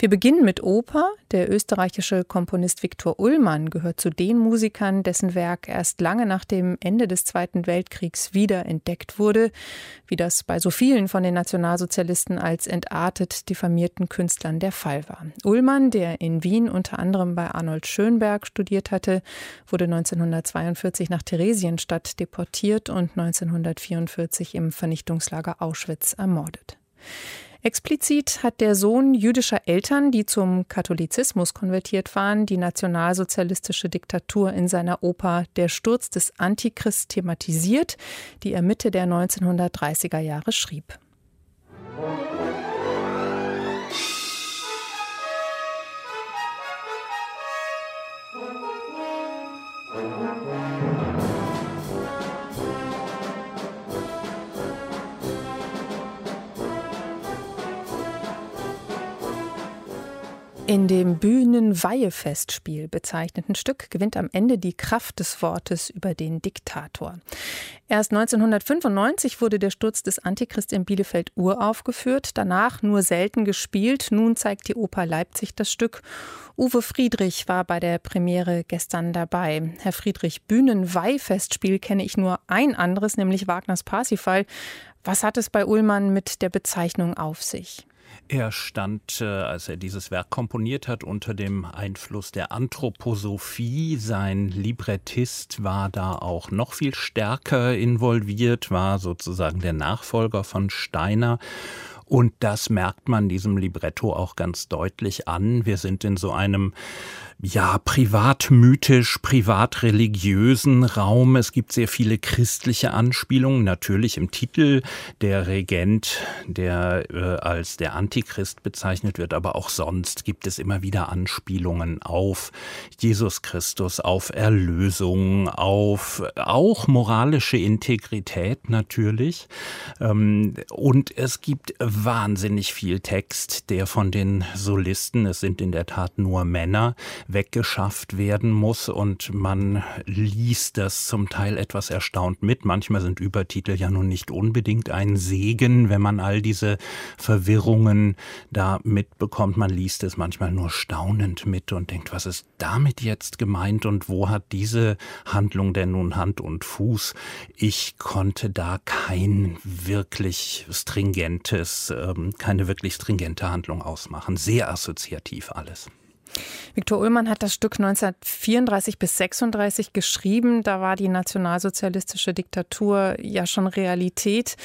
Wir beginnen mit Oper. Der österreichische Komponist Viktor Ullmann gehört zu den Musikern, dessen Werk erst lange nach dem Ende des Zweiten Weltkriegs wieder entdeckt wurde, wie das bei so vielen von den Nationalsozialisten als entartet diffamierten Künstlern der Fall war. Ullmann, der in Wien unter anderem bei Arnold Schönberg studiert hatte, wurde 1942 nach Theresienstadt deportiert und 1944 im Vernichtungslager Auschwitz ermordet. Explizit hat der Sohn jüdischer Eltern, die zum Katholizismus konvertiert waren, die nationalsozialistische Diktatur in seiner Oper Der Sturz des Antichrist thematisiert, die er Mitte der 1930er Jahre schrieb. In dem Bühnenweihefestspiel bezeichneten Stück gewinnt am Ende die Kraft des Wortes über den Diktator. Erst 1995 wurde der Sturz des Antichrist in Bielefeld uraufgeführt, danach nur selten gespielt. Nun zeigt die Oper Leipzig das Stück. Uwe Friedrich war bei der Premiere gestern dabei. Herr Friedrich, Bühnenweihfestspiel kenne ich nur ein anderes, nämlich Wagners Parsifal. Was hat es bei Ullmann mit der Bezeichnung auf sich? Er stand, äh, als er dieses Werk komponiert hat, unter dem Einfluss der Anthroposophie. Sein Librettist war da auch noch viel stärker involviert, war sozusagen der Nachfolger von Steiner. Und das merkt man diesem Libretto auch ganz deutlich an. Wir sind in so einem ja, privatmythisch, privatreligiösen Raum. Es gibt sehr viele christliche Anspielungen, natürlich im Titel der Regent, der äh, als der Antichrist bezeichnet wird, aber auch sonst gibt es immer wieder Anspielungen auf Jesus Christus, auf Erlösung, auf auch moralische Integrität natürlich. Ähm, und es gibt wahnsinnig viel Text, der von den Solisten, es sind in der Tat nur Männer, weggeschafft werden muss und man liest das zum Teil etwas erstaunt mit. Manchmal sind Übertitel ja nun nicht unbedingt ein Segen, wenn man all diese Verwirrungen da mitbekommt. Man liest es manchmal nur staunend mit und denkt, was ist damit jetzt gemeint und wo hat diese Handlung denn nun Hand und Fuß? Ich konnte da kein wirklich stringentes, ähm, keine wirklich stringente Handlung ausmachen. Sehr assoziativ alles. Viktor Ullmann hat das Stück 1934 bis 36 geschrieben. Da war die nationalsozialistische Diktatur ja schon Realität,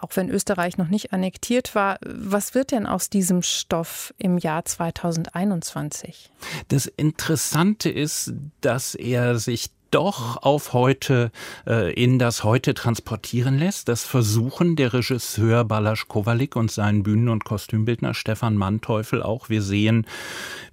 auch wenn Österreich noch nicht annektiert war. Was wird denn aus diesem Stoff im Jahr 2021? Das Interessante ist, dass er sich doch auf heute, äh, in das Heute transportieren lässt. Das versuchen der Regisseur Balasch Kowalik und sein Bühnen- und Kostümbildner Stefan Manteuffel auch. Wir sehen,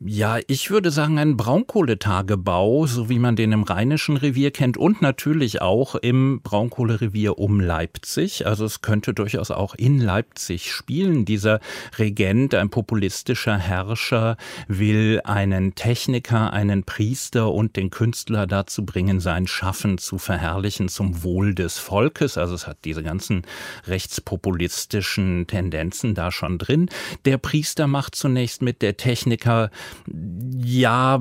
ja, ich würde sagen, einen Braunkohletagebau, so wie man den im Rheinischen Revier kennt und natürlich auch im Braunkohlerevier um Leipzig. Also es könnte durchaus auch in Leipzig spielen. Dieser Regent, ein populistischer Herrscher, will einen Techniker, einen Priester und den Künstler dazu bringen, bringen, sein Schaffen zu verherrlichen zum Wohl des Volkes. Also es hat diese ganzen rechtspopulistischen Tendenzen da schon drin. Der Priester macht zunächst mit, der Techniker, ja,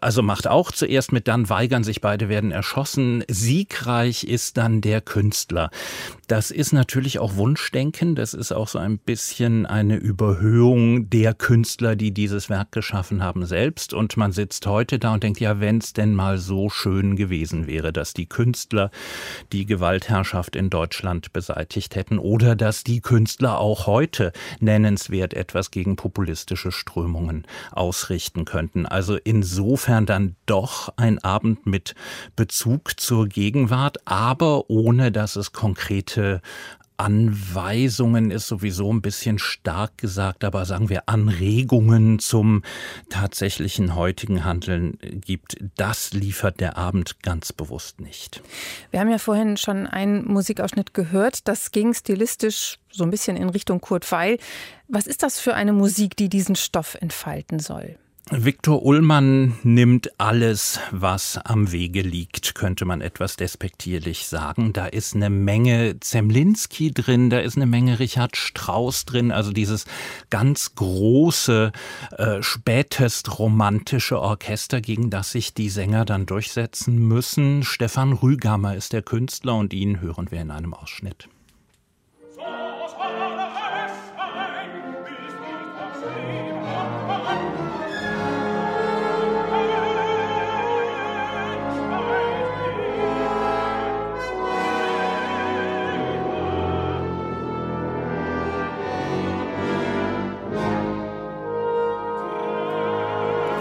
also macht auch zuerst mit, dann weigern sich beide, werden erschossen. Siegreich ist dann der Künstler. Das ist natürlich auch Wunschdenken. Das ist auch so ein bisschen eine Überhöhung der Künstler, die dieses Werk geschaffen haben, selbst. Und man sitzt heute da und denkt, ja, wenn es denn mal so schön gewesen wäre, dass die Künstler die Gewaltherrschaft in Deutschland beseitigt hätten oder dass die Künstler auch heute nennenswert etwas gegen populistische Strömungen ausrichten könnten. Also insofern dann doch ein Abend mit Bezug zur Gegenwart, aber ohne dass es konkrete Anweisungen ist sowieso ein bisschen stark gesagt, aber sagen wir Anregungen zum tatsächlichen heutigen Handeln gibt, das liefert der Abend ganz bewusst nicht. Wir haben ja vorhin schon einen Musikausschnitt gehört, das ging stilistisch so ein bisschen in Richtung Kurt Weil. Was ist das für eine Musik, die diesen Stoff entfalten soll? Viktor Ullmann nimmt alles, was am Wege liegt, könnte man etwas despektierlich sagen. Da ist eine Menge Zemlinski drin, da ist eine Menge Richard Strauss drin, also dieses ganz große, äh, spätest romantische Orchester, gegen das sich die Sänger dann durchsetzen müssen. Stefan Rügammer ist der Künstler und ihn hören wir in einem Ausschnitt.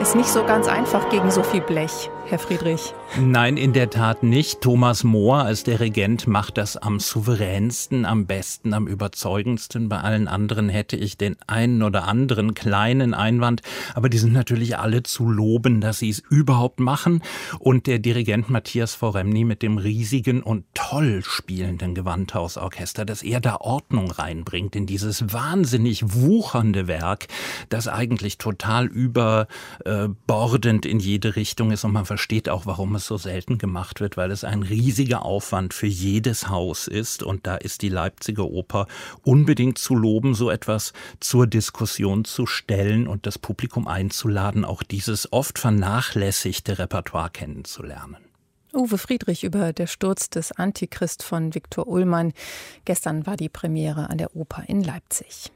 Ist nicht so ganz einfach gegen so viel Blech, Herr Friedrich. Nein, in der Tat nicht. Thomas Mohr als Dirigent macht das am souveränsten, am besten, am überzeugendsten. Bei allen anderen hätte ich den einen oder anderen kleinen Einwand, aber die sind natürlich alle zu loben, dass sie es überhaupt machen. Und der Dirigent Matthias Foremny mit dem riesigen und toll spielenden Gewandhausorchester, dass er da Ordnung reinbringt in dieses wahnsinnig wuchernde Werk, das eigentlich total über äh, bordend in jede Richtung ist und man versteht auch, warum es so selten gemacht wird, weil es ein riesiger Aufwand für jedes Haus ist und da ist die Leipziger Oper unbedingt zu loben, so etwas zur Diskussion zu stellen und das Publikum einzuladen, auch dieses oft vernachlässigte Repertoire kennenzulernen. Uwe Friedrich über Der Sturz des Antichrist von Viktor Ullmann. Gestern war die Premiere an der Oper in Leipzig.